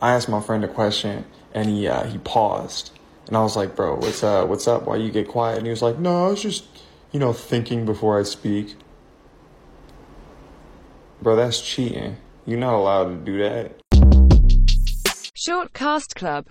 I asked my friend a question and he uh, he paused and I was like, "Bro, what's uh what's up? Why you get quiet?" And he was like, "No, I was just you know thinking before I speak." Bro, that's cheating. You're not allowed to do that. Short Cast Club